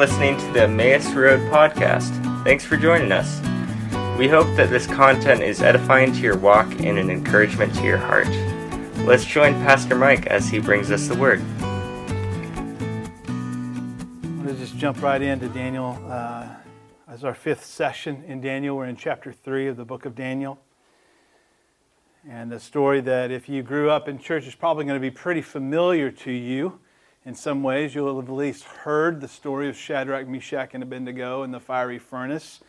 Listening to the Emmaus Road podcast. Thanks for joining us. We hope that this content is edifying to your walk and an encouragement to your heart. Let's join Pastor Mike as he brings us the word. To just jump right into Daniel. Uh, as our fifth session in Daniel, we're in chapter 3 of the book of Daniel. And a story that, if you grew up in church, is probably going to be pretty familiar to you. In some ways, you'll have at least heard the story of Shadrach, Meshach, and Abednego in the fiery furnace.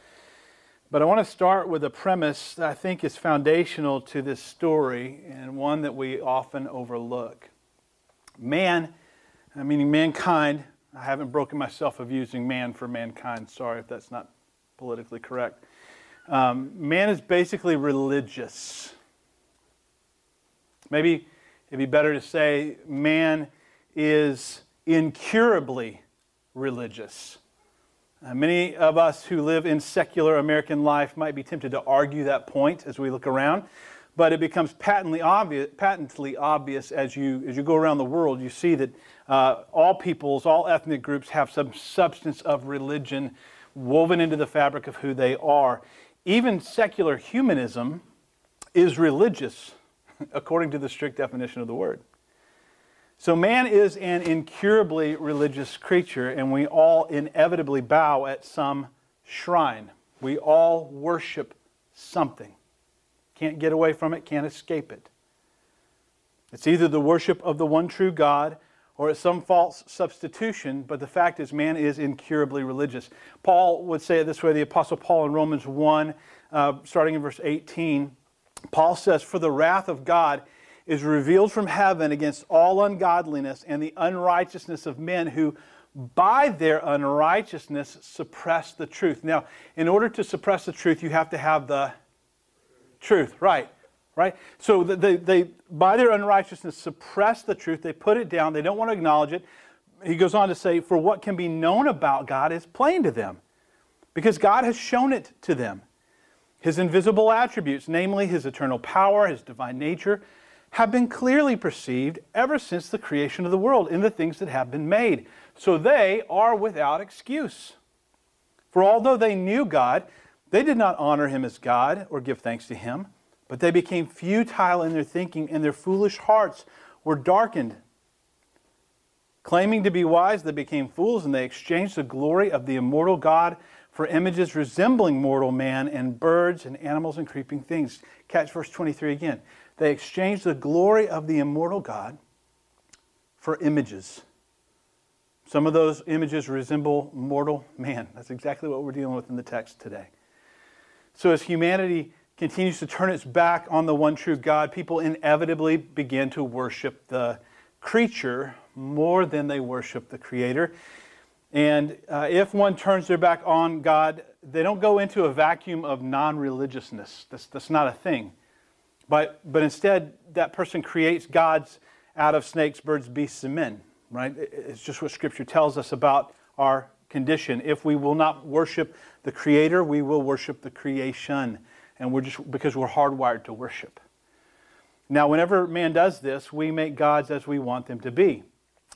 But I want to start with a premise that I think is foundational to this story and one that we often overlook. Man, meaning mankind, I haven't broken myself of using man for mankind. Sorry if that's not politically correct. Um, man is basically religious. Maybe it'd be better to say man is incurably religious. Uh, many of us who live in secular American life might be tempted to argue that point as we look around, but it becomes patently obvious, patently obvious as you, as you go around the world. You see that uh, all peoples, all ethnic groups have some substance of religion woven into the fabric of who they are. Even secular humanism is religious according to the strict definition of the word. So, man is an incurably religious creature, and we all inevitably bow at some shrine. We all worship something. Can't get away from it, can't escape it. It's either the worship of the one true God or it's some false substitution, but the fact is, man is incurably religious. Paul would say it this way the Apostle Paul in Romans 1, uh, starting in verse 18, Paul says, For the wrath of God is revealed from heaven against all ungodliness and the unrighteousness of men who by their unrighteousness suppress the truth. Now, in order to suppress the truth, you have to have the truth, right? Right? So they, they, by their unrighteousness, suppress the truth. They put it down. They don't want to acknowledge it. He goes on to say, For what can be known about God is plain to them, because God has shown it to them. His invisible attributes, namely his eternal power, his divine nature, have been clearly perceived ever since the creation of the world in the things that have been made. So they are without excuse. For although they knew God, they did not honor him as God or give thanks to him, but they became futile in their thinking, and their foolish hearts were darkened. Claiming to be wise, they became fools, and they exchanged the glory of the immortal God for images resembling mortal man and birds and animals and creeping things. Catch verse 23 again. They exchanged the glory of the immortal God for images. Some of those images resemble mortal man. That's exactly what we're dealing with in the text today. So, as humanity continues to turn its back on the one true God, people inevitably begin to worship the creature more than they worship the Creator. And uh, if one turns their back on God, they don't go into a vacuum of non religiousness. That's, that's not a thing. But, but instead, that person creates gods out of snakes, birds, beasts, and men, right? It's just what Scripture tells us about our condition. If we will not worship the Creator, we will worship the creation. And we're just because we're hardwired to worship. Now, whenever man does this, we make gods as we want them to be.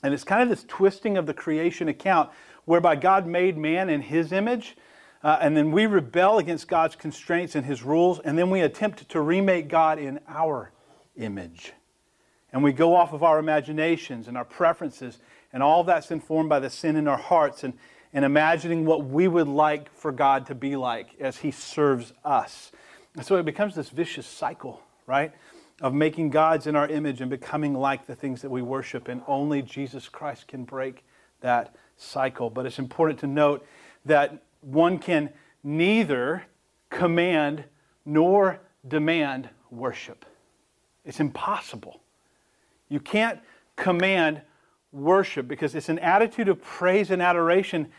And it's kind of this twisting of the creation account whereby God made man in his image, uh, and then we rebel against God's constraints and his rules, and then we attempt to remake God in our image. And we go off of our imaginations and our preferences, and all that's informed by the sin in our hearts and, and imagining what we would like for God to be like as he serves us. And so it becomes this vicious cycle, right? of making gods in our image and becoming like the things that we worship. And only Jesus Christ can break that cycle. But it's important to note that one can neither command nor demand worship. It's impossible. You can't command worship because it's an attitude of praise and adoration,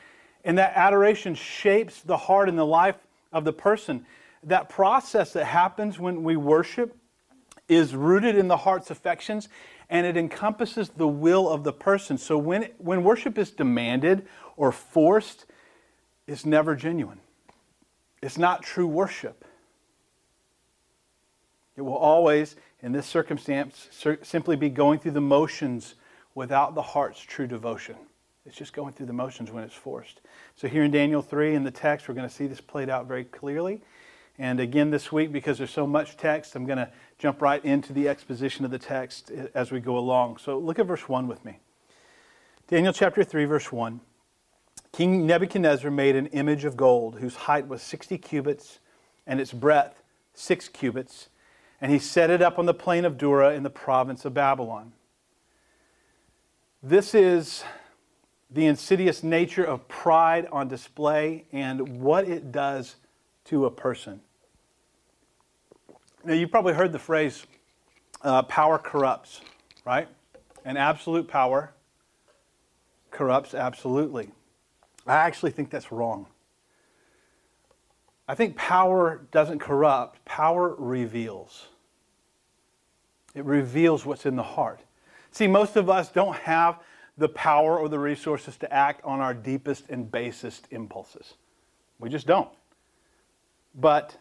and that adoration shapes the heart and the life of the person. That process that happens when we worship is rooted in the heart's affections and it encompasses the will of the person. So when, when worship is demanded or forced, it's never genuine. It's not true worship. It will always, in this circumstance, simply be going through the motions without the heart's true devotion. It's just going through the motions when it's forced. So here in Daniel 3 in the text, we're going to see this played out very clearly. And again this week, because there's so much text, I'm going to jump right into the exposition of the text eh, as we go along. So look at verse 1 with me. Daniel chapter 3, verse 1. King Nebuchadnezzar made an image of gold whose height was 60 cubits and its breadth 6 cubits, and he set it up on the plain of Dura in the province of Babylon. This is the insidious nature of pride on display and what it does to a person. Now, you've probably heard the phrase uh, power corrupts, right? And absolute power corrupts absolutely. I actually think that's wrong. I think power doesn't corrupt, power reveals. It reveals what's in the heart. See, most of us don't have the power or the resources to act on our deepest and basest impulses. We just don't. But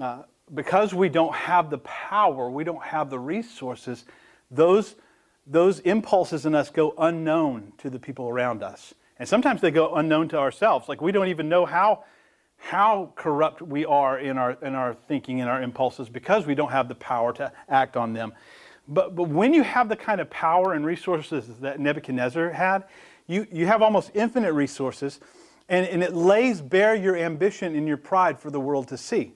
uh, because we don't have the power, we don't have the resources, those, those impulses in us go unknown to the people around us. And sometimes they go unknown to ourselves. Like we don't even know how, how corrupt we are in our, in our thinking and our impulses because we don't have the power to act on them. But, but when you have the kind of power and resources that Nebuchadnezzar had, you, you have almost infinite resources, and, and it lays bare your ambition and your pride for the world to see.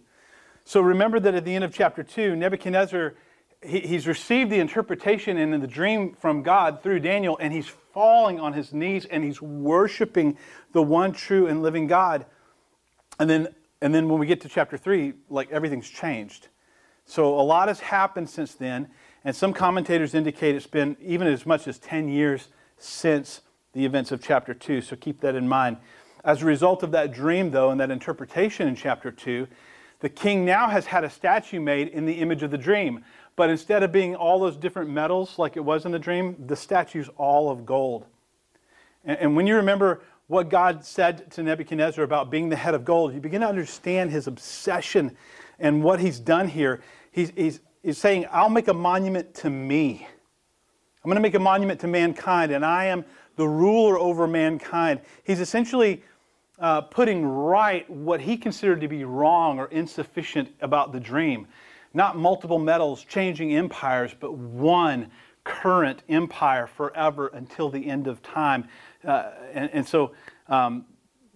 So remember that at the end of chapter 2, Nebuchadnezzar, he, he's received the interpretation and the dream from God through Daniel, and he's falling on his knees and he's worshiping the one true and living God. And then, and then when we get to chapter 3, like everything's changed. So a lot has happened since then. And some commentators indicate it's been even as much as 10 years since the events of chapter 2, so keep that in mind. As a result of that dream, though, and that interpretation in chapter 2, the king now has had a statue made in the image of the dream. But instead of being all those different metals like it was in the dream, the statue's all of gold. And, and when you remember what God said to Nebuchadnezzar about being the head of gold, you begin to understand his obsession and what he's done here. He's, he's is saying, I'll make a monument to me. I'm going to make a monument to mankind, and I am the ruler over mankind. He's essentially uh, putting right what he considered to be wrong or insufficient about the dream. Not multiple metals changing empires, but one current empire forever until the end of time. Uh, and, and, so um,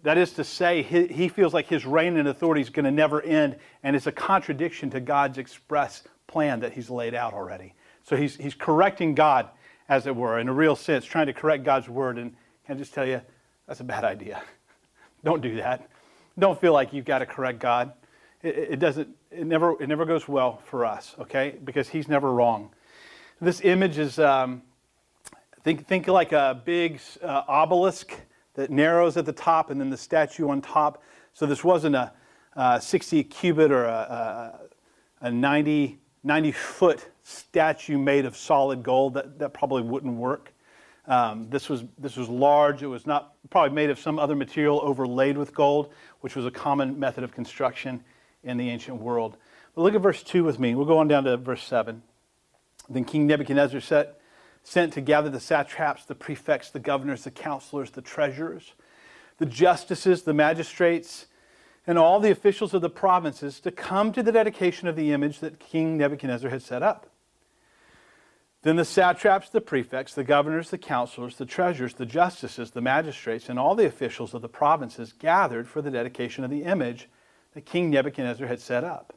that is to say, he, he feels like his reign and authority is going to never end, and it's a contradiction to God's express plan that he's laid out already. So he's, he's correcting God, as it were, in a real sense, trying to correct God's word. And can I just tell you, that's a bad idea. Don't do that. Don't feel like you've got to correct God. It, it, doesn't, it never, it never goes well for us, okay? Because he's never wrong. This image is, um, think, think like a big uh, obelisk that narrows at the top and then the statue on top. So this wasn't a, uh, 60 cubit or a, a, a 90 90 foot statue made of solid gold. That, that probably wouldn't work. Um, this, was, this was large. It was not probably made of some other material overlaid with gold, which was a common method of construction in the ancient world. But look at verse 2 with me. We'll go on down to verse 7. Then King Nebuchadnezzar set, sent to gather the satraps, the prefects, the governors, the counselors, the treasurers, the justices, the magistrates, and all the officials of the provinces to come to the dedication of the image that King Nebuchadnezzar had set up. Then the satraps, the prefects, the governors, the counselors, the treasurers, the justices, the magistrates, and all the officials of the provinces gathered for the dedication of the image that King Nebuchadnezzar had set up.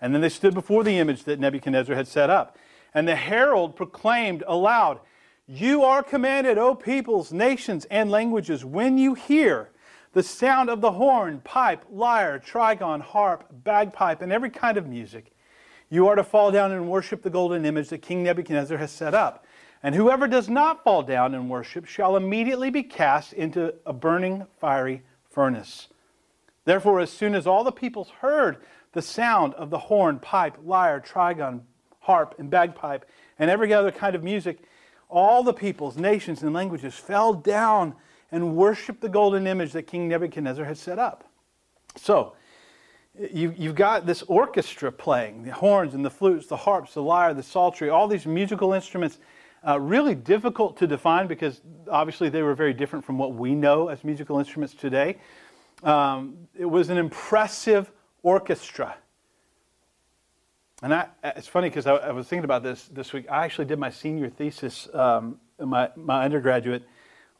And then they stood before the image that Nebuchadnezzar had set up. And the herald proclaimed aloud, You are commanded, O peoples, nations, and languages, when you hear the sound of the horn, pipe, lyre, trigon, harp, bagpipe, and every kind of music. You are to fall down and worship the golden image that King Nebuchadnezzar has set up. And whoever does not fall down and worship shall immediately be cast into a burning fiery furnace. Therefore, as soon as all the peoples heard the sound of the horn, pipe, lyre, trigon, harp, and bagpipe, and every other kind of music, all the peoples, nations, and languages fell down and worshiped the golden image that King Nebuchadnezzar had set up. So, you, you've got this orchestra playing the horns and the flutes, the harps, the lyre, the psaltery, all these musical instruments Uh, really difficult to define because obviously they were very different from what we know as musical instruments today. Um, it was an impressive orchestra. And I, it's funny because I, I, was thinking about this this week. I actually did my senior thesis, um, my, my undergraduate,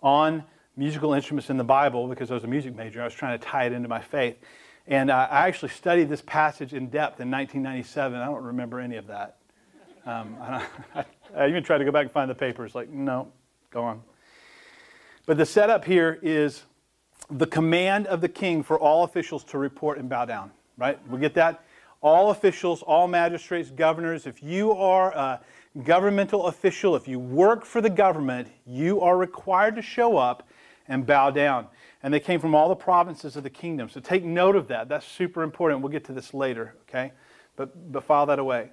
on musical instruments in the Bible because I was a music major. I was trying to tie it into my faith. And uh, I actually studied this passage in depth in 1997. I don't remember any of that. Um, I, I, even tried to go back and find the papers. Like, no, go on. But the setup here is the command of the king for all officials to report and bow down, right? We get that? All officials, all magistrates, governors, if you are a governmental official, if you work for the government, you are required to show up and bow down. And they came from all the provinces of the kingdom. So take note of that. That's super important. We'll get to this later, okay? But, but file that away.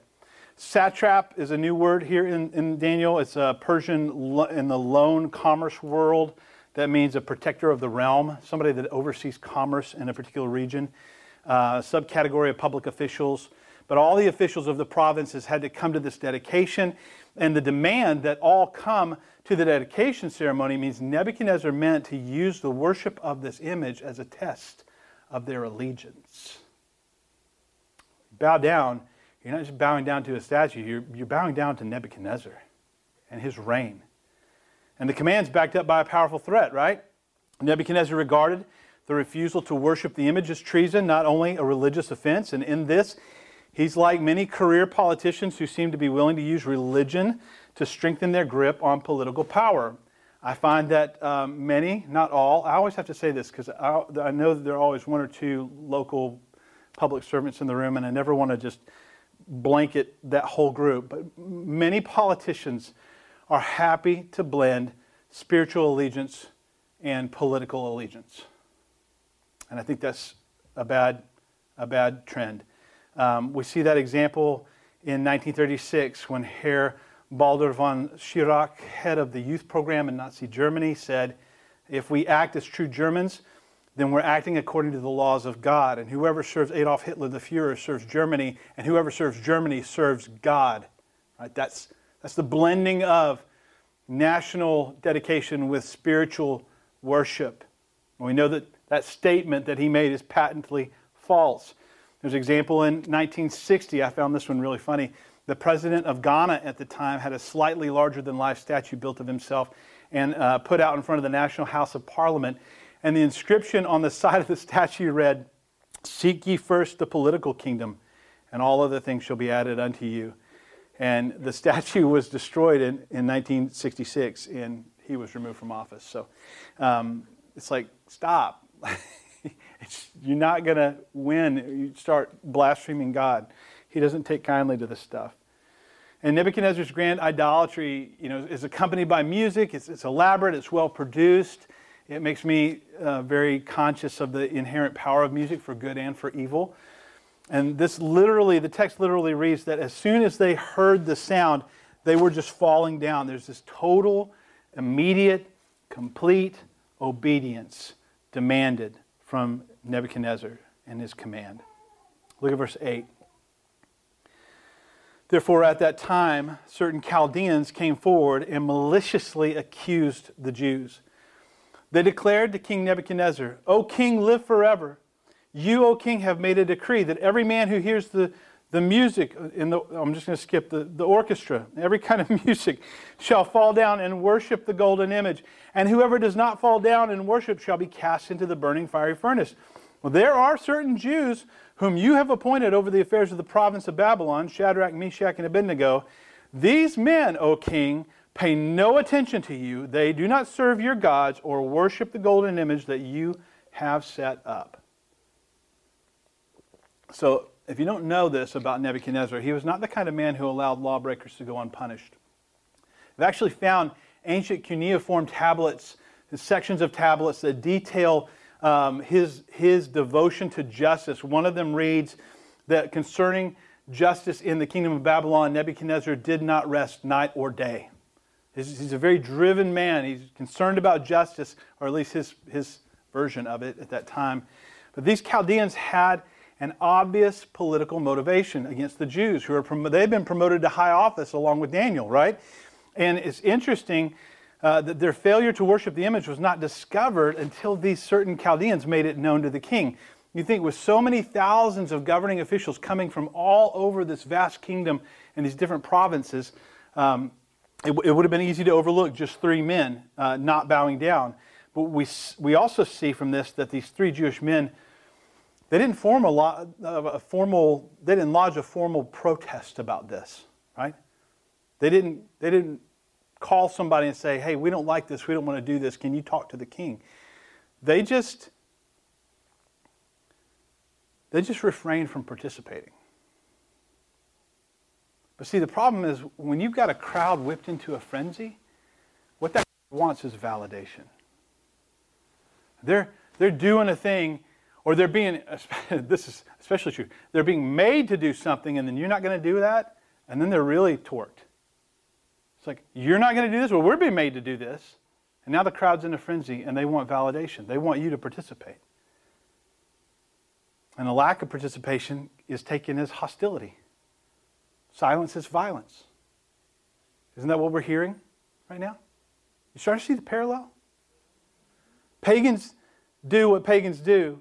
Satrap is a new word here in, in Daniel. It's a Persian in the loan commerce world. That means a protector of the realm, somebody that oversees commerce in a particular region. Uh, subcategory of public officials. But all the officials of the provinces had to come to this dedication. And the demand that all come to the dedication ceremony means Nebuchadnezzar meant to use the worship of this image as a test of their allegiance. Bow down you're not just bowing down to a statue, you're, you're bowing down to Nebuchadnezzar and his reign. And the command's backed up by a powerful threat, right? Nebuchadnezzar regarded the refusal to worship the image as treason, not only a religious offense, and in this, he's like many career politicians who seem to be willing to use religion to strengthen their grip on political power. I find that um, many, not all, I always have to say this because I, I know that there are always one or two local public servants in the room, and I never want to just blanket that whole group, but many politicians are happy to blend spiritual allegiance and political allegiance. And I think that's a bad, a bad trend. Um, we see that example in 1936 when Herr Baldur von Schirach, head of the youth program in Nazi Germany, said, If we act as true Germans, then we're acting according to the laws of God. And whoever serves Adolf Hitler, the Fuhrer, serves Germany, and whoever serves Germany serves God. Right? That's, that's the blending of national dedication with spiritual worship. And we know that that statement that he made is patently false. There's an example in 1960. I found this one really funny. The president of Ghana at the time had a slightly larger than life statue built of himself and uh, put out in front of the National House of Parliament. And the inscription on the side of the statue read, Seek ye first the political kingdom, and all other things shall be added unto you. And the statue was destroyed in, in 1966, and he was removed from office. So um, it's like, stop. you're not going to win. You start blaspheming God. He doesn't take kindly to this stuff. And Nebuchadnezzar's grand idolatry, you know, is accompanied by music. It's, it's elaborate. It's well produced. It makes me uh, very conscious of the inherent power of music for good and for evil. And this literally, the text literally reads that as soon as they heard the sound, they were just falling down. There's this total, immediate, complete obedience demanded from Nebuchadnezzar and his command. Look at verse 8. Therefore, at that time, certain Chaldeans came forward and maliciously accused the Jews they declared to King Nebuchadnezzar, O king, live forever. You, O king, have made a decree that every man who hears the, the music, in the, I'm just going to skip the, the orchestra, every kind of music, shall fall down and worship the golden image. And whoever does not fall down and worship shall be cast into the burning fiery furnace. Well, there are certain Jews whom you have appointed over the affairs of the province of Babylon, Shadrach, Meshach, and Abednego. These men, O king, pay no attention to you. They do not serve your gods or worship the golden image that you have set up. So, if you don't know this about Nebuchadnezzar, he was not the kind of man who allowed lawbreakers to go unpunished. I've actually found ancient cuneiform tablets, sections of tablets that detail um, his, his devotion to justice. One of them reads that concerning justice in the kingdom of Babylon, Nebuchadnezzar did not rest night or day. He's, he's a very driven man. He's concerned about justice, or at least his, his version of it at that time. But these Chaldeans had an obvious political motivation against the Jews who are they've been promoted to high office along with Daniel, right? And it's interesting uh, that their failure to worship the image was not discovered until these certain Chaldeans made it known to the king. You think with so many thousands of governing officials coming from all over this vast kingdom and these different provinces, um, it, it, would have been easy to overlook just three men uh, not bowing down. But we, we also see from this that these three Jewish men, they didn't form a, lot, a formal, they didn't lodge a formal protest about this, right? They didn't, they didn't call somebody and say, hey, we don't like this, we don't want to do this, can you talk to the king? They just, they just refrained from participating. But see, the problem is when you've got a crowd whipped into a frenzy, what that wants is validation. They're, they're doing a thing, or they're being, this is especially true, they're being made to do something, and then you're not going to do that, and then they're really torqued. It's like, you're not going to do this? Well, we're being made to do this. And now the crowd's in a frenzy, and they want validation. They want you to participate. And a lack of participation is taken as hostility. Silence is violence. Isn't that what we're hearing right now? You start to see the parallel? Pagans do what pagans do,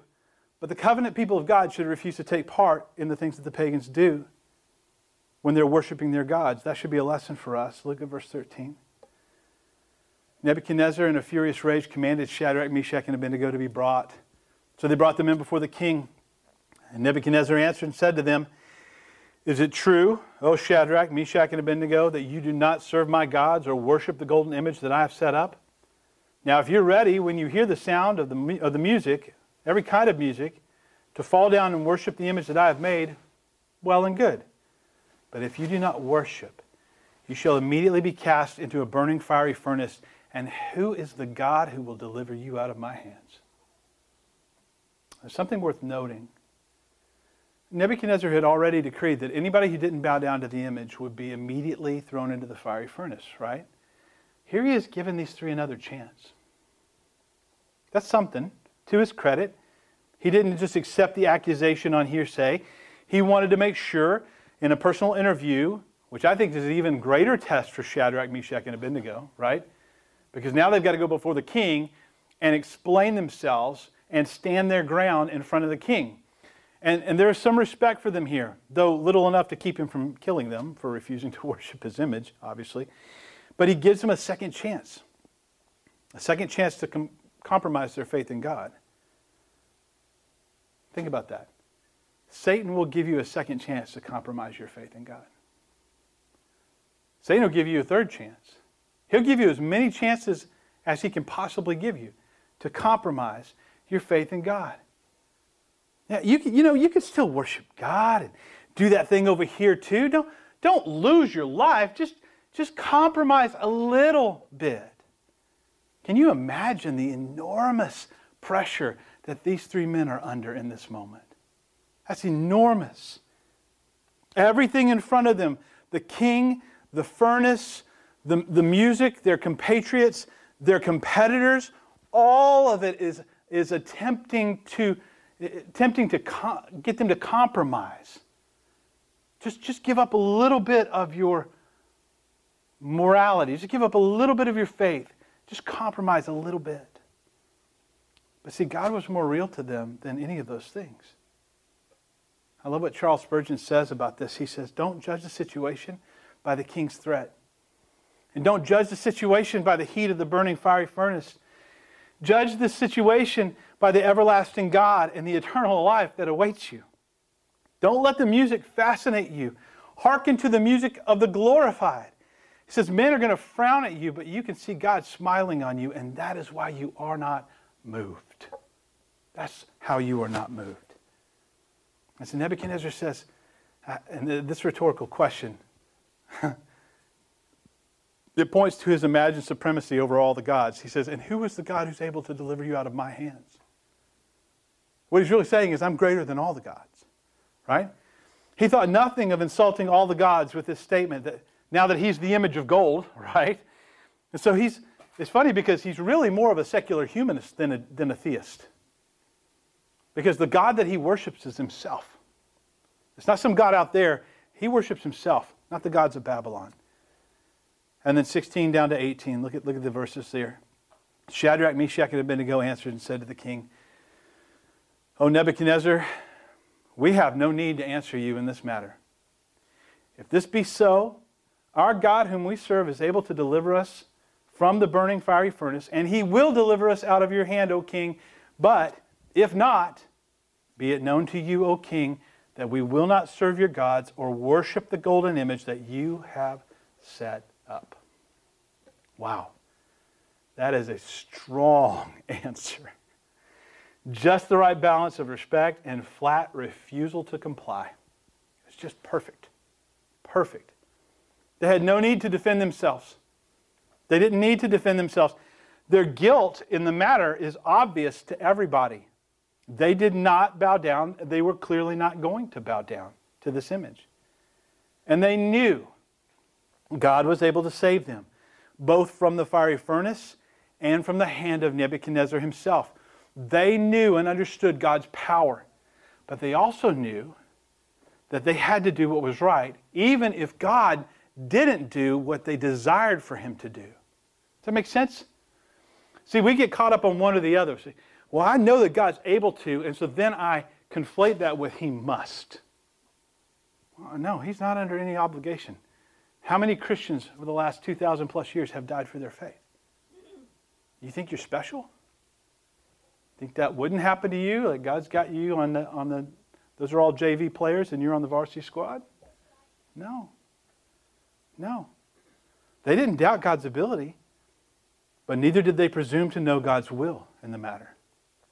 but the covenant people of God should refuse to take part in the things that the pagans do when they're worshiping their gods. That should be a lesson for us. Look at verse 13. Nebuchadnezzar, in a furious rage, commanded Shadrach, Meshach, and Abednego to be brought. So they brought them in before the king. And Nebuchadnezzar answered and said to them, Is it true, O Shadrach, Meshach, and Abednego, that you do not serve my gods or worship the golden image that I have set up? Now, if you're ready, when you hear the sound of the, of the music, every kind of music, to fall down and worship the image that I have made, well and good. But if you do not worship, you shall immediately be cast into a burning fiery furnace. And who is the God who will deliver you out of my hands? There's something worth noting. Nebuchadnezzar had already decreed that anybody who didn't bow down to the image would be immediately thrown into the fiery furnace, right? Here he is giving these three another chance. That's something. To his credit, he didn't just accept the accusation on hearsay. He wanted to make sure in a personal interview, which I think is an even greater test for Shadrach, Meshach, and Abednego, right? Because now they've got to go before the king and explain themselves and stand their ground in front of the king. And, and there is some respect for them here, though little enough to keep him from killing them for refusing to worship his image, obviously. But he gives them a second chance, a second chance to com- compromise their faith in God. Think about that. Satan will give you a second chance to compromise your faith in God. Satan will give you a third chance. He'll give you as many chances as he can possibly give you to compromise your faith in God. Yeah, you, can, you know, you can still worship God and do that thing over here too. Don't, don't lose your life. Just, just compromise a little bit. Can you imagine the enormous pressure that these three men are under in this moment? That's enormous. Everything in front of them the king, the furnace, the, the music, their compatriots, their competitors all of it is, is attempting to, attempting to com- get them to compromise. Just, just give up a little bit of your morality, just give up a little bit of your faith, just compromise a little bit. But see, God was more real to them than any of those things. I love what Charles Spurgeon says about this. He says, Don't judge the situation by the king's threat. And don't judge the situation by the heat of the burning fiery furnace. Judge the situation by the everlasting God and the eternal life that awaits you. Don't let the music fascinate you. Hearken to the music of the glorified. He says, Men are going to frown at you, but you can see God smiling on you, and that is why you are not moved. That's how you are not moved. And so Nebuchadnezzar says, uh, and this rhetorical question, it points to his imagined supremacy over all the gods. He says, And who is the God who's able to deliver you out of my hands? What he's really saying is, I'm greater than all the gods, right? He thought nothing of insulting all the gods with this statement that now that he's the image of gold, right? And so he's, it's funny because he's really more of a secular humanist than a, than a theist. Because the God that he worships is himself. It's not some God out there. He worships himself, not the gods of Babylon. And then 16 down to 18. Look at, look at the verses there. Shadrach, Meshach, and Abednego answered and said to the king, O Nebuchadnezzar, we have no need to answer you in this matter. If this be so, our God, whom we serve, is able to deliver us from the burning fiery furnace, and he will deliver us out of your hand, O king. But if not, be it known to you, O king, that we will not serve your gods or worship the golden image that you have set up. Wow. That is a strong answer. Just the right balance of respect and flat refusal to comply. It's just perfect. Perfect. They had no need to defend themselves. They didn't need to defend themselves. Their guilt in the matter is obvious to everybody. They did not bow down. They were clearly not going to bow down to this image. And they knew God was able to save them, both from the fiery furnace and from the hand of Nebuchadnezzar himself. They knew and understood God's power, but they also knew that they had to do what was right, even if God didn't do what they desired for him to do. Does that make sense? See, we get caught up on one or the other. See, well, I know that God's able to, and so then I conflate that with He must. Well, no, He's not under any obligation. How many Christians over the last 2,000 plus years have died for their faith? You think you're special? Think that wouldn't happen to you? Like God's got you on the, on the, those are all JV players and you're on the varsity squad? No. No. They didn't doubt God's ability, but neither did they presume to know God's will in the matter.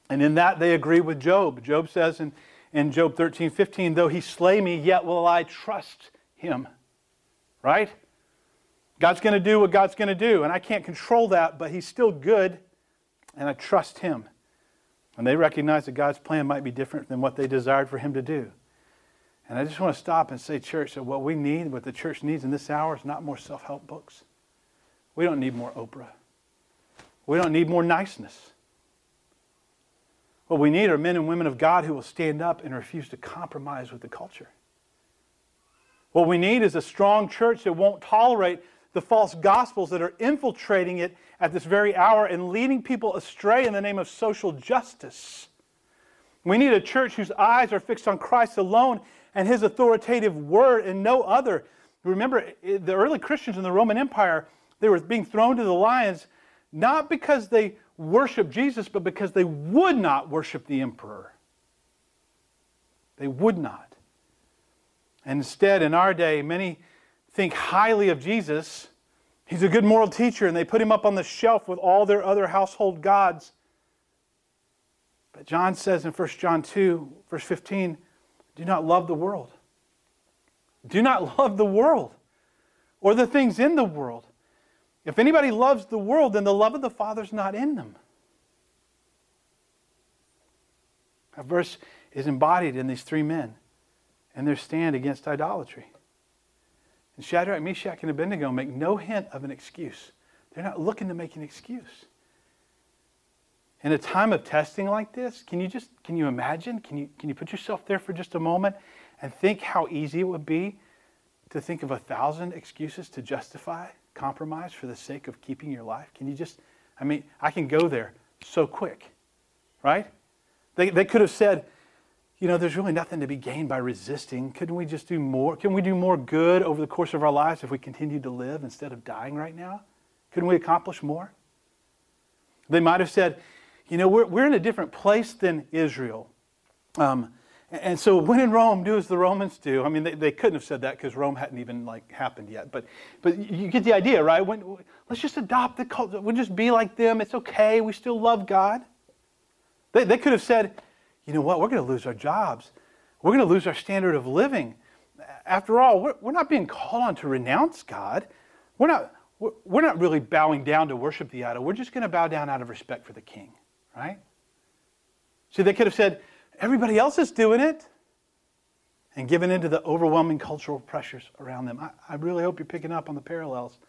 And in that they agree with Job. Job says in, in Job 13, 15, though he slay me, yet will I trust him. Right? God's going to do what God's going to do, and I can't control that, but he's still good, and I trust him. And they recognize that God's plan might be different than what they desired for him to do. And I just want to stop and say, church, that what we need, what the church needs in this hour is not more self help books. We don't need more Oprah. We don't need more niceness. What we need are men and women of God who will stand up and refuse to compromise with the culture. What we need is a strong church that won't tolerate the false gospels that are infiltrating it at this very hour and leading people astray in the name of social justice. We need a church whose eyes are fixed on Christ alone and his authoritative word and no other. Remember, the early Christians in the Roman Empire, they were being thrown to the lions not because they worshiped Jesus, but because they would not worship the emperor. They would not. And instead, in our day, many think highly of Jesus. He's a good moral teacher, and they put him up on the shelf with all their other household gods. But John says in 1 John 2, verse 15, do not love the world. Do not love the world or the things in the world. If anybody loves the world, then the love of the Father is not in them. That verse is embodied in these three men and their stand against idolatry. And Shadrach, Meshach, and Abednego make no hint of an excuse. They're not looking to make an excuse. In a time of testing like this, can you just can you imagine? Can you can you put yourself there for just a moment and think how easy it would be to think of a thousand excuses to justify compromise for the sake of keeping your life? Can you just, I mean, I can go there so quick, right? They, they could have said, you know, there's really nothing to be gained by resisting. Couldn't we just do more? Can we do more good over the course of our lives if we continue to live instead of dying right now? Couldn't we accomplish more? They might have said, you know, we're, we're in a different place than Israel. Um, and so when in Rome, do as the Romans do. I mean, they, they couldn't have said that because Rome hadn't even like happened yet. But, but you get the idea, right? When, let's just adopt the culture. We'll just be like them. It's okay. We still love God. They, they could have said, you know what? We're going to lose our jobs. We're going to lose our standard of living. After all, we're, we're not being called on to renounce God. We're not, we're, we're not really bowing down to worship the idol. We're just going to bow down out of respect for the king, right? See, they could have said, Everybody else is doing it and giving into the overwhelming cultural pressures around them. I, I really hope you're picking up on the parallels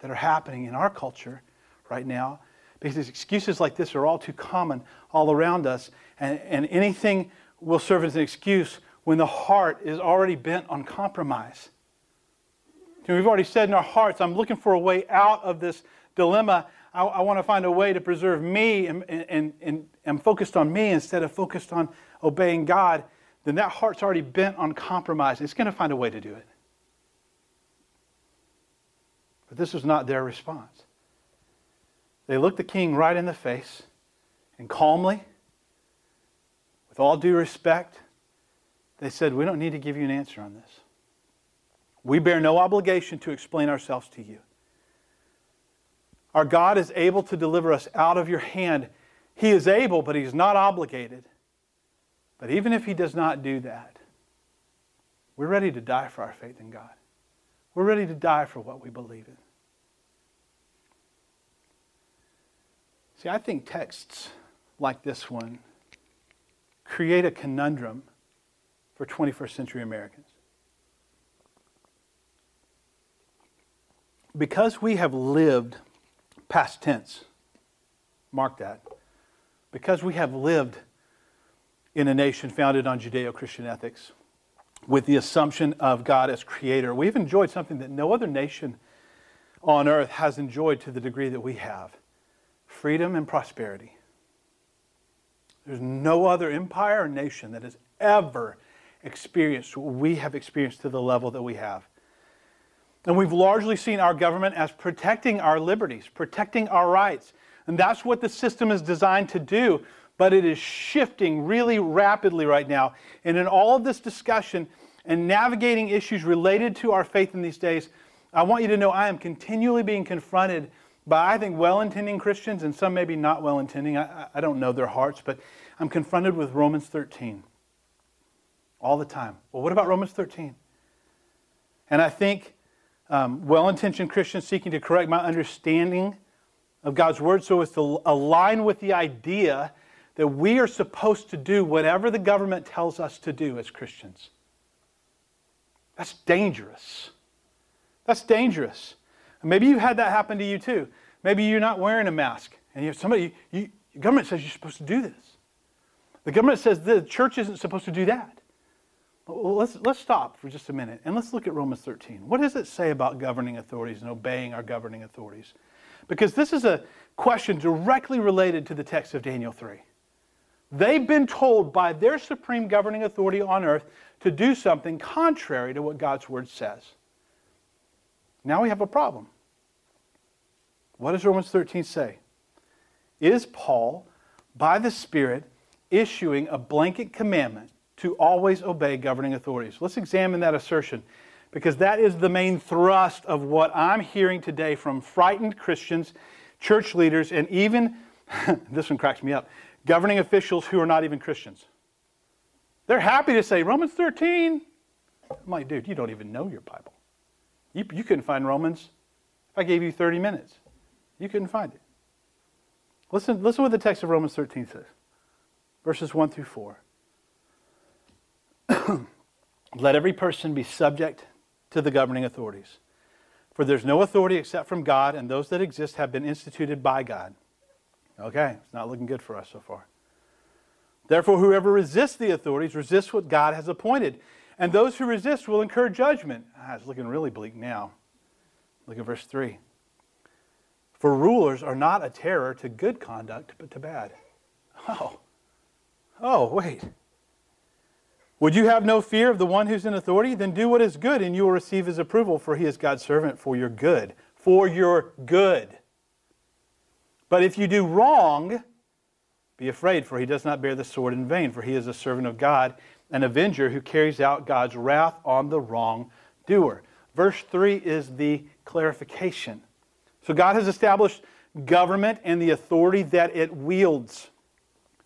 that are happening in our culture right now because excuses like this are all too common all around us, and, and anything will serve as an excuse when the heart is already bent on compromise. We've already said in our hearts, I'm looking for a way out of this dilemma. I, I want to find a way to preserve me and, and, and, and focused on me instead of focused on obeying God. Then that heart's already bent on compromise. It's going to find a way to do it. But this was not their response. They looked the king right in the face and calmly, with all due respect, they said, We don't need to give you an answer on this. We bear no obligation to explain ourselves to you. Our God is able to deliver us out of your hand. He is able, but He's not obligated. But even if He does not do that, we're ready to die for our faith in God. We're ready to die for what we believe in. See, I think texts like this one create a conundrum for 21st century Americans. Because we have lived past tense, mark that, because we have lived in a nation founded on Judeo Christian ethics with the assumption of God as creator, we've enjoyed something that no other nation on earth has enjoyed to the degree that we have freedom and prosperity. There's no other empire or nation that has ever experienced what we have experienced to the level that we have. And we've largely seen our government as protecting our liberties, protecting our rights. And that's what the system is designed to do. But it is shifting really rapidly right now. And in all of this discussion and navigating issues related to our faith in these days, I want you to know I am continually being confronted by, I think, well intending Christians and some maybe not well intending. I, I don't know their hearts, but I'm confronted with Romans 13 all the time. Well, what about Romans 13? And I think um, well intentioned Christians seeking to correct my understanding of God's Word so as to align with the idea that we are supposed to do whatever the government tells us to do as Christians. That's dangerous. That's dangerous. maybe you had that happen to you too. Maybe you're not wearing a mask and you have somebody, you, the government says you're supposed to do this. The government says the church isn't supposed to do that. Let's, let's stop for just a minute and let's look at Romans 13. What does it say about governing authorities and obeying our governing authorities? Because this is a question directly related to the text of Daniel 3. They've been told by their supreme governing authority on earth to do something contrary to what God's word says. Now we have a problem. What does Romans 13 say? Is Paul, by the Spirit, issuing a blanket commandment to always obey governing authorities. Let's examine that assertion because that is the main thrust of what I'm hearing today from frightened Christians, church leaders, and even, this one cracks me up, governing officials who are not even Christians. They're happy to say Romans 13. I'm like, dude, you don't even know your Bible. You, you couldn't find Romans if I gave you 30 minutes. You couldn't find it. Listen, listen what the text of Romans 13 says, verses 1 through 4. Let every person be subject to the governing authorities. For there's no authority except from God, and those that exist have been instituted by God. Okay, it's not looking good for us so far. Therefore, whoever resists the authorities resists what God has appointed, and those who resist will incur judgment. Ah, it's looking really bleak now. Look at verse 3. For rulers are not a terror to good conduct, but to bad. Oh, oh, wait. Would you have no fear of the one who's in authority? Then do what is good, and you will receive his approval, for he is God's servant for your good. For your good. But if you do wrong, be afraid, for he does not bear the sword in vain, for he is a servant of God, an avenger who carries out God's wrath on the wrongdoer. Verse 3 is the clarification. So God has established government and the authority that it wields.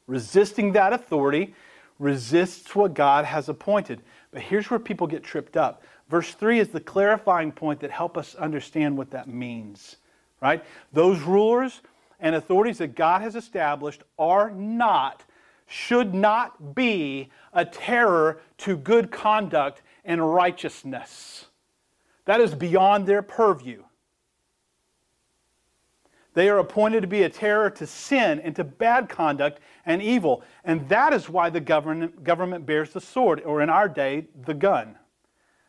Resisting that authority resists what God has appointed. But here's where people get tripped up. Verse 3 is the clarifying point that help us understand what that means. Right? Those rulers and authorities that God has established are not, should not be a terror to good conduct and righteousness. That is beyond their purview. They are appointed to be a terror to sin and to bad conduct and evil. And that is why the government, bears the sword, or in our day, the gun.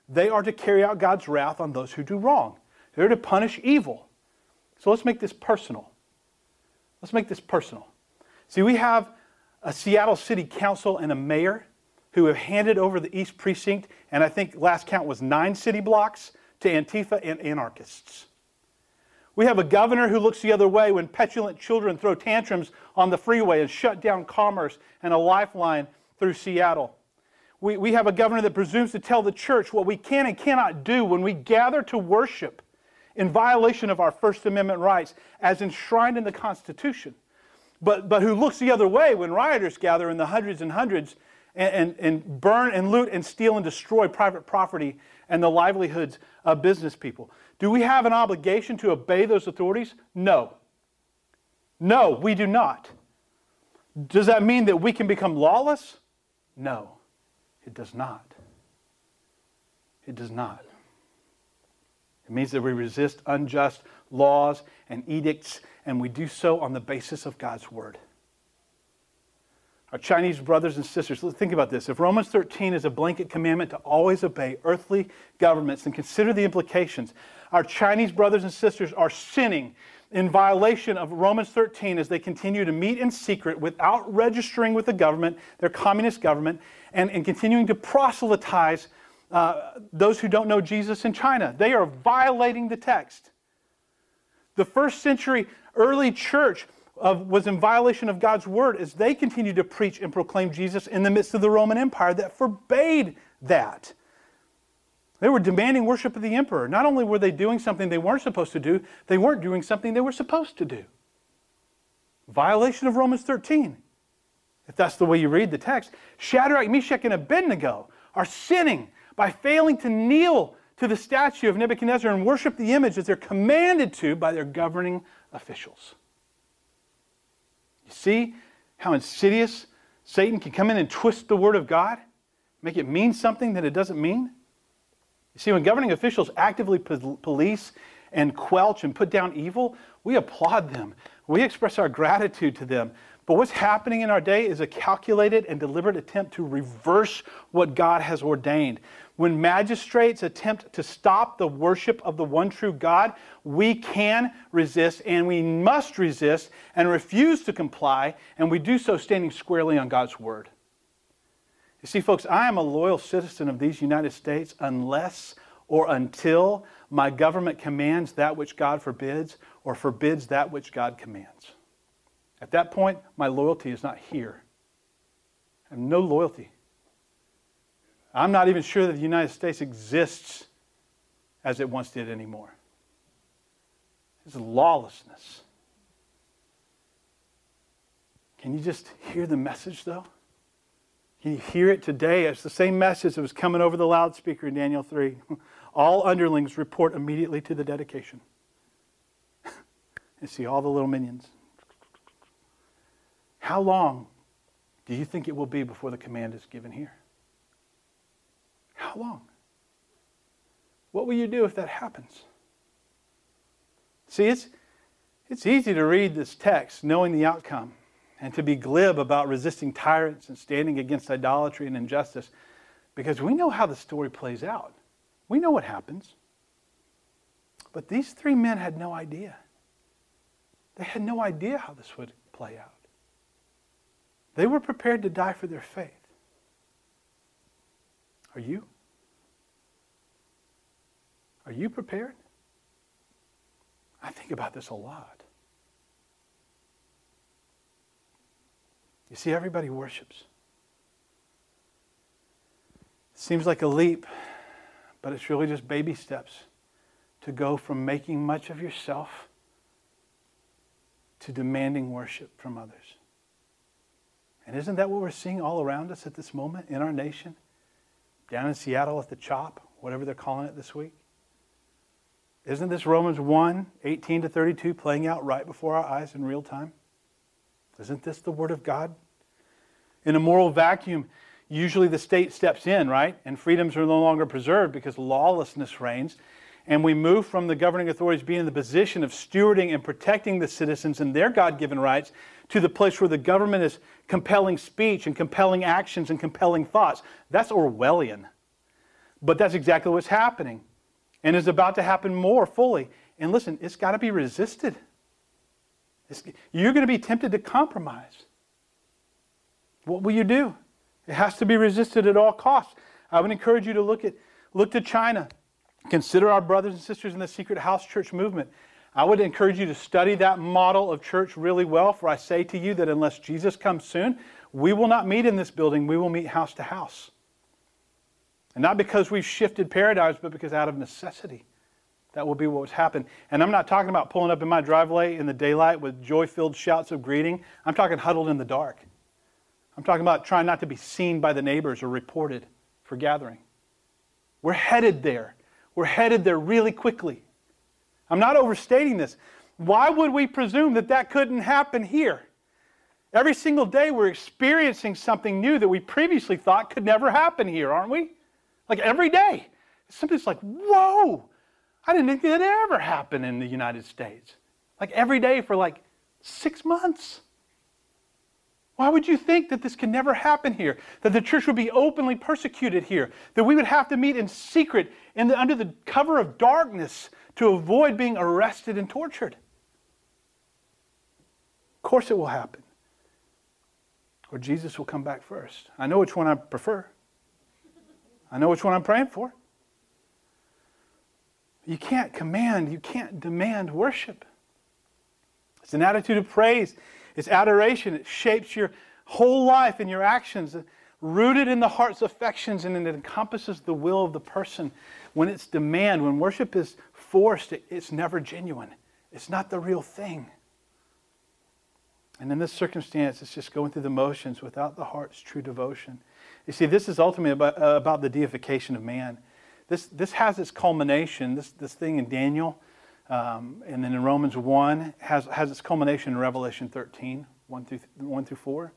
they are to carry out God's wrath on those who do wrong. They're to punish evil. So let's make this personal. Let's make this personal. See, we have a Seattle City Council and a mayor who have handed over the East Precinct, and I think last count was nine city blocks, to Antifa and anarchists. We have a governor who looks the other way when petulant children throw tantrums on the freeway and shut down commerce and a lifeline through Seattle. We, we have a governor that presumes to tell the church what we can and cannot do when we gather to worship in violation of our First Amendment rights as enshrined in the Constitution, but, but who looks the other way when rioters gather in the hundreds and hundreds and, and, and burn and loot and steal and destroy private property and the livelihoods of business people. Do we have an obligation to obey those authorities? No. No, we do not. Does that mean that we can become lawless? No, it does not. It does not. It means that we resist unjust laws and edicts, and we do so on the basis of God's word. Our Chinese brothers and sisters, think about this. If Romans 13 is a blanket commandment to always obey earthly governments, then consider the implications. Our Chinese brothers and sisters are sinning in violation of Romans 13 as they continue to meet in secret without registering with the government, their communist government, and, and continuing to proselytize uh, those who don't know Jesus in China. They are violating the text. The first century early church of, was in violation of God's word as they continued to preach and proclaim Jesus in the midst of the Roman Empire that forbade that. They were demanding worship of the emperor. Not only were they doing something they weren't supposed to do, they weren't doing something they were supposed to do. Violation of Romans 13. If that's the way you read the text, Shadrach, Meshach, and Abednego are sinning by failing to kneel to the statue of Nebuchadnezzar and worship the image as they're commanded to by their governing officials. You see how insidious Satan can come in and twist the word of God, make it mean something that it doesn't mean? You see, when governing officials actively police and quelch and put down evil, we applaud them. We express our gratitude to them. But what's happening in our day is a calculated and deliberate attempt to reverse what God has ordained. When magistrates attempt to stop the worship of the one true God, we can resist and we must resist and refuse to comply, and we do so standing squarely on God's word. You see, folks, I am a loyal citizen of these United States unless or until my government commands that which God forbids or forbids that which God commands. At that point, my loyalty is not here. I have no loyalty. I'm not even sure that the United States exists as it once did anymore. It's lawlessness. Can you just hear the message, though? Can you hear it today? It's the same message that was coming over the loudspeaker in Daniel 3. All underlings report immediately to the dedication. and see all the little minions. How long do you think it will be before the command is given here? How long? What will you do if that happens? See, it's, it's easy to read this text knowing the outcome and to be glib about resisting tyrants and standing against idolatry and injustice because we know how the story plays out. We know what happens. But these three men had no idea. They had no idea how this would play out. They were prepared to die for their faith. Are you? Are you prepared? I think about this a lot. You see, everybody worships. Seems like a leap, but it's really just baby steps to go from making much of yourself to demanding worship from others. And isn't that what we're seeing all around us at this moment in our nation? Down in Seattle at the CHOP, whatever they're calling it this week. Isn't this Romans 1 18 to 32 playing out right before our eyes in real time? Isn't this the Word of God? In a moral vacuum, usually the state steps in, right? And freedoms are no longer preserved because lawlessness reigns. And we move from the governing authorities being in the position of stewarding and protecting the citizens and their God given rights to the place where the government is compelling speech and compelling actions and compelling thoughts. That's Orwellian. But that's exactly what's happening and is about to happen more fully. And listen, it's got to be resisted. It's, you're going to be tempted to compromise. What will you do? It has to be resisted at all costs. I would encourage you to look at look to China. Consider our brothers and sisters in the secret house church movement. I would encourage you to study that model of church really well, for I say to you that unless Jesus comes soon, we will not meet in this building, we will meet house to house. And not because we've shifted paradigms, but because out of necessity. That will be what's happened. And I'm not talking about pulling up in my driveway in the daylight with joy filled shouts of greeting. I'm talking huddled in the dark. I'm talking about trying not to be seen by the neighbors or reported for gathering. We're headed there. We're headed there really quickly. I'm not overstating this. Why would we presume that that couldn't happen here? Every single day we're experiencing something new that we previously thought could never happen here, aren't we? Like every day. Something's like, whoa, I didn't think that ever happened in the United States. Like every day for like six months. Why would you think that this can never happen here? That the church would be openly persecuted here? That we would have to meet in secret under the cover of darkness to avoid being arrested and tortured? Of course it will happen. Or Jesus will come back first. I know which one I prefer. I know which one I'm praying for. You can't command, you can't demand worship. It's an attitude of praise, it's adoration. It shapes your whole life and your actions, rooted in the heart's affections, and it encompasses the will of the person. When it's demand, when worship is forced, it's never genuine, it's not the real thing. And in this circumstance, it's just going through the motions without the heart's true devotion. You see, this is ultimately about, uh, about the deification of man. This, this has its culmination, this, this thing in Daniel, um, and then in Romans 1, has, has its culmination in Revelation 13, 1 through, 1 through 4.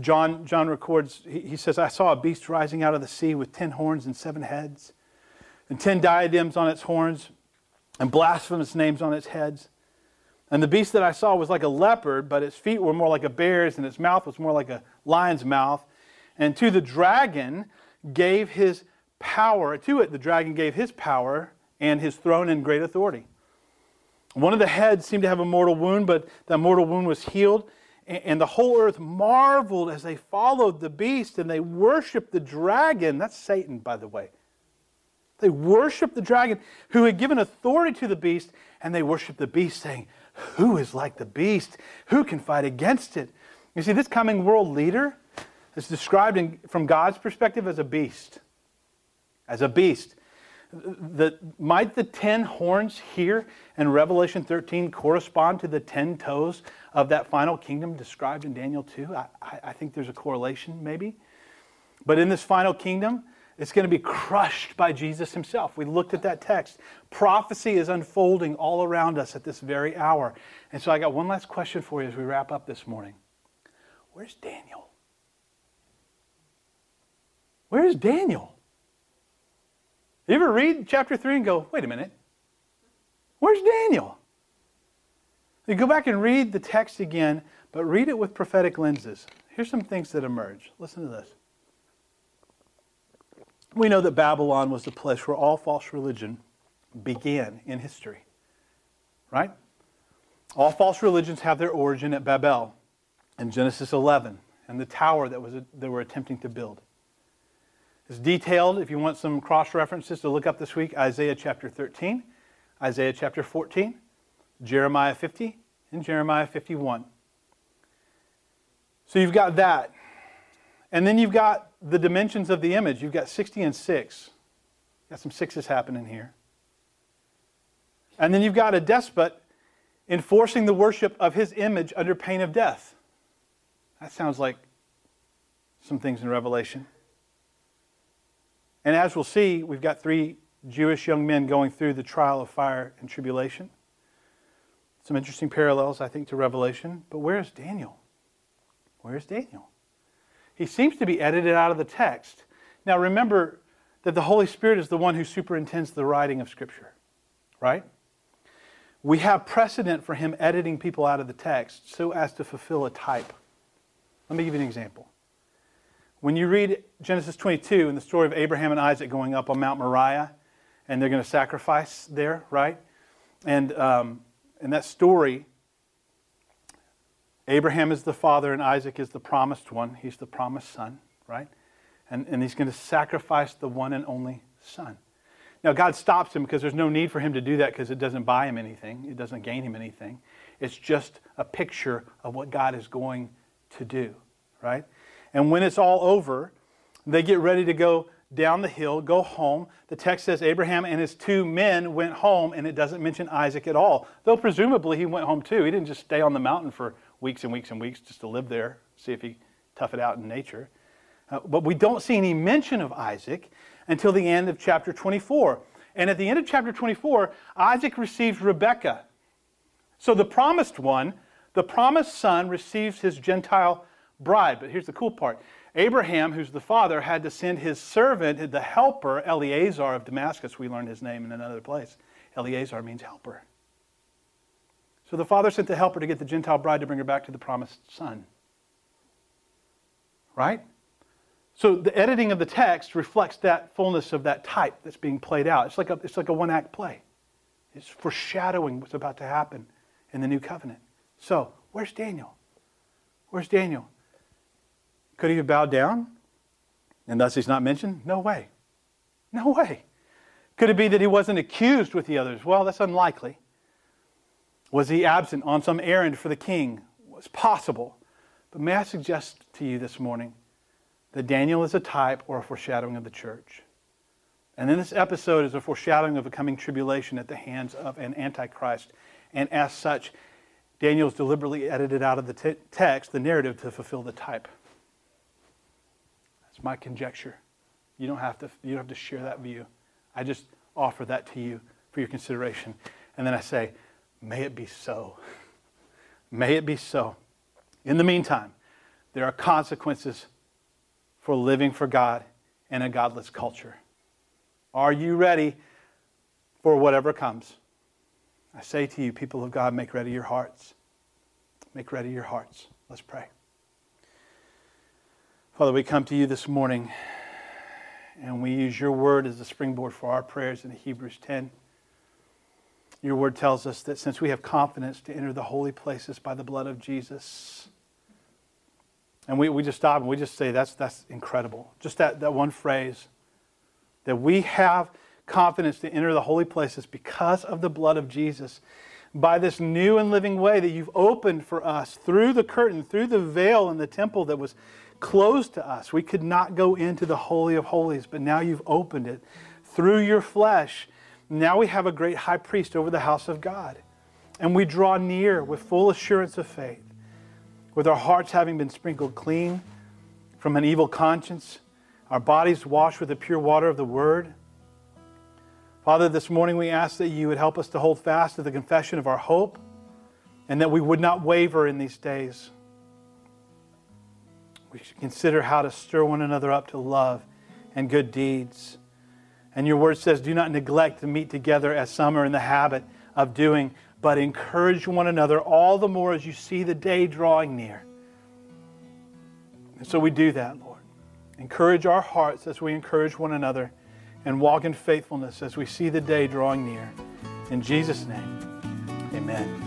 John, John records, he, he says, I saw a beast rising out of the sea with ten horns and seven heads, and ten diadems on its horns, and blasphemous names on its heads. And the beast that I saw was like a leopard, but its feet were more like a bear's, and its mouth was more like a lion's mouth. And to the dragon gave his power, to it the dragon gave his power and his throne and great authority. One of the heads seemed to have a mortal wound, but that mortal wound was healed. And the whole earth marveled as they followed the beast and they worshiped the dragon. That's Satan, by the way. They worshiped the dragon who had given authority to the beast, and they worshiped the beast, saying, Who is like the beast? Who can fight against it? You see, this coming world leader is described in, from God's perspective as a beast as a beast. The, might the ten horns here in Revelation 13 correspond to the ten toes of that final kingdom described in Daniel 2? I, I think there's a correlation, maybe. But in this final kingdom, it's going to be crushed by Jesus himself. We looked at that text. Prophecy is unfolding all around us at this very hour. And so I got one last question for you as we wrap up this morning. Where's Daniel? Where's Daniel? You ever read chapter 3 and go, wait a minute, where's Daniel? You go back and read the text again, but read it with prophetic lenses. Here's some things that emerge. Listen to this. We know that Babylon was the place where all false religion began in history, right? All false religions have their origin at Babel in Genesis 11 and the tower that was they were attempting to build. It's detailed, if you want some cross references to look up this week, Isaiah chapter 13, Isaiah chapter 14, Jeremiah 50, and Jeremiah 51. So you've got that. And then you've got the dimensions of the image. You've got 60 and 6. Got some sixes happening here. And then you've got a despot enforcing the worship of his image under pain of death. That sounds like some things in Revelation. And as we'll see, we've got three Jewish young men going through the trial of fire and tribulation. Some interesting parallels, I think, to Revelation. But where's Daniel? Where's Daniel? He seems to be edited out of the text. Now remember that the Holy Spirit is the one who superintends the writing of Scripture, right? We have precedent for him editing people out of the text so as to fulfill a type. Let me give you an example. When you read Genesis 22 and the story of Abraham and Isaac going up on Mount Moriah, and they're going to sacrifice there, right? And um, in that story, Abraham is the father and Isaac is the promised one. He's the promised son, right? And, and he's going to sacrifice the one and only son. Now, God stops him because there's no need for him to do that because it doesn't buy him anything, it doesn't gain him anything. It's just a picture of what God is going to do, right? And when it's all over, they get ready to go down the hill, go home. The text says Abraham and his two men went home, and it doesn't mention Isaac at all. Though presumably he went home too. He didn't just stay on the mountain for weeks and weeks and weeks just to live there, see if he tough it out in nature. Uh, but we don't see any mention of Isaac until the end of chapter 24. And at the end of chapter 24, Isaac receives Rebekah. So the promised one, the promised son, receives his Gentile bride. But here's the cool part Abraham, who's the father, had to send his servant, the helper, Eleazar of Damascus. We learned his name in another place. Eleazar means helper. So the father sent the helper to get the Gentile bride to bring her back to the promised son. Right? So the editing of the text reflects that fullness of that type that's being played out. It's like a, it's like a one act play, it's foreshadowing what's about to happen in the new covenant. So, where's Daniel? Where's Daniel? Could he have bowed down? And thus he's not mentioned? No way. No way. Could it be that he wasn't accused with the others? Well, that's unlikely. Was he absent on some errand for the king? Was possible. But may I suggest to you this morning that Daniel is a type or a foreshadowing of the church. And then this episode is a foreshadowing of a coming tribulation at the hands of an antichrist. And as such, Daniel's deliberately edited out of the text the narrative to fulfill the type. My conjecture. You don't have to, you don't have to share that view. I just offer that to you for your consideration. And then I say, may it be so. May it be so. In the meantime, there are consequences for living for God in a godless culture. Are you ready for whatever comes? I say to you, people of God, make ready your hearts. Make ready your hearts. Let's pray. Father, we come to you this morning and we use your word as a springboard for our prayers in Hebrews 10. Your word tells us that since we have confidence to enter the holy places by the blood of Jesus, and we, we just stop and we just say, that's, that's incredible. Just that, that one phrase that we have confidence to enter the holy places because of the blood of Jesus. By this new and living way that you've opened for us through the curtain, through the veil in the temple that was closed to us. We could not go into the Holy of Holies, but now you've opened it through your flesh. Now we have a great high priest over the house of God. And we draw near with full assurance of faith, with our hearts having been sprinkled clean from an evil conscience, our bodies washed with the pure water of the Word Father, this morning we ask that you would help us to hold fast to the confession of our hope and that we would not waver in these days. We should consider how to stir one another up to love and good deeds. And your word says, do not neglect to meet together as some are in the habit of doing, but encourage one another all the more as you see the day drawing near. And so we do that, Lord. Encourage our hearts as we encourage one another and walk in faithfulness as we see the day drawing near. In Jesus' name, amen.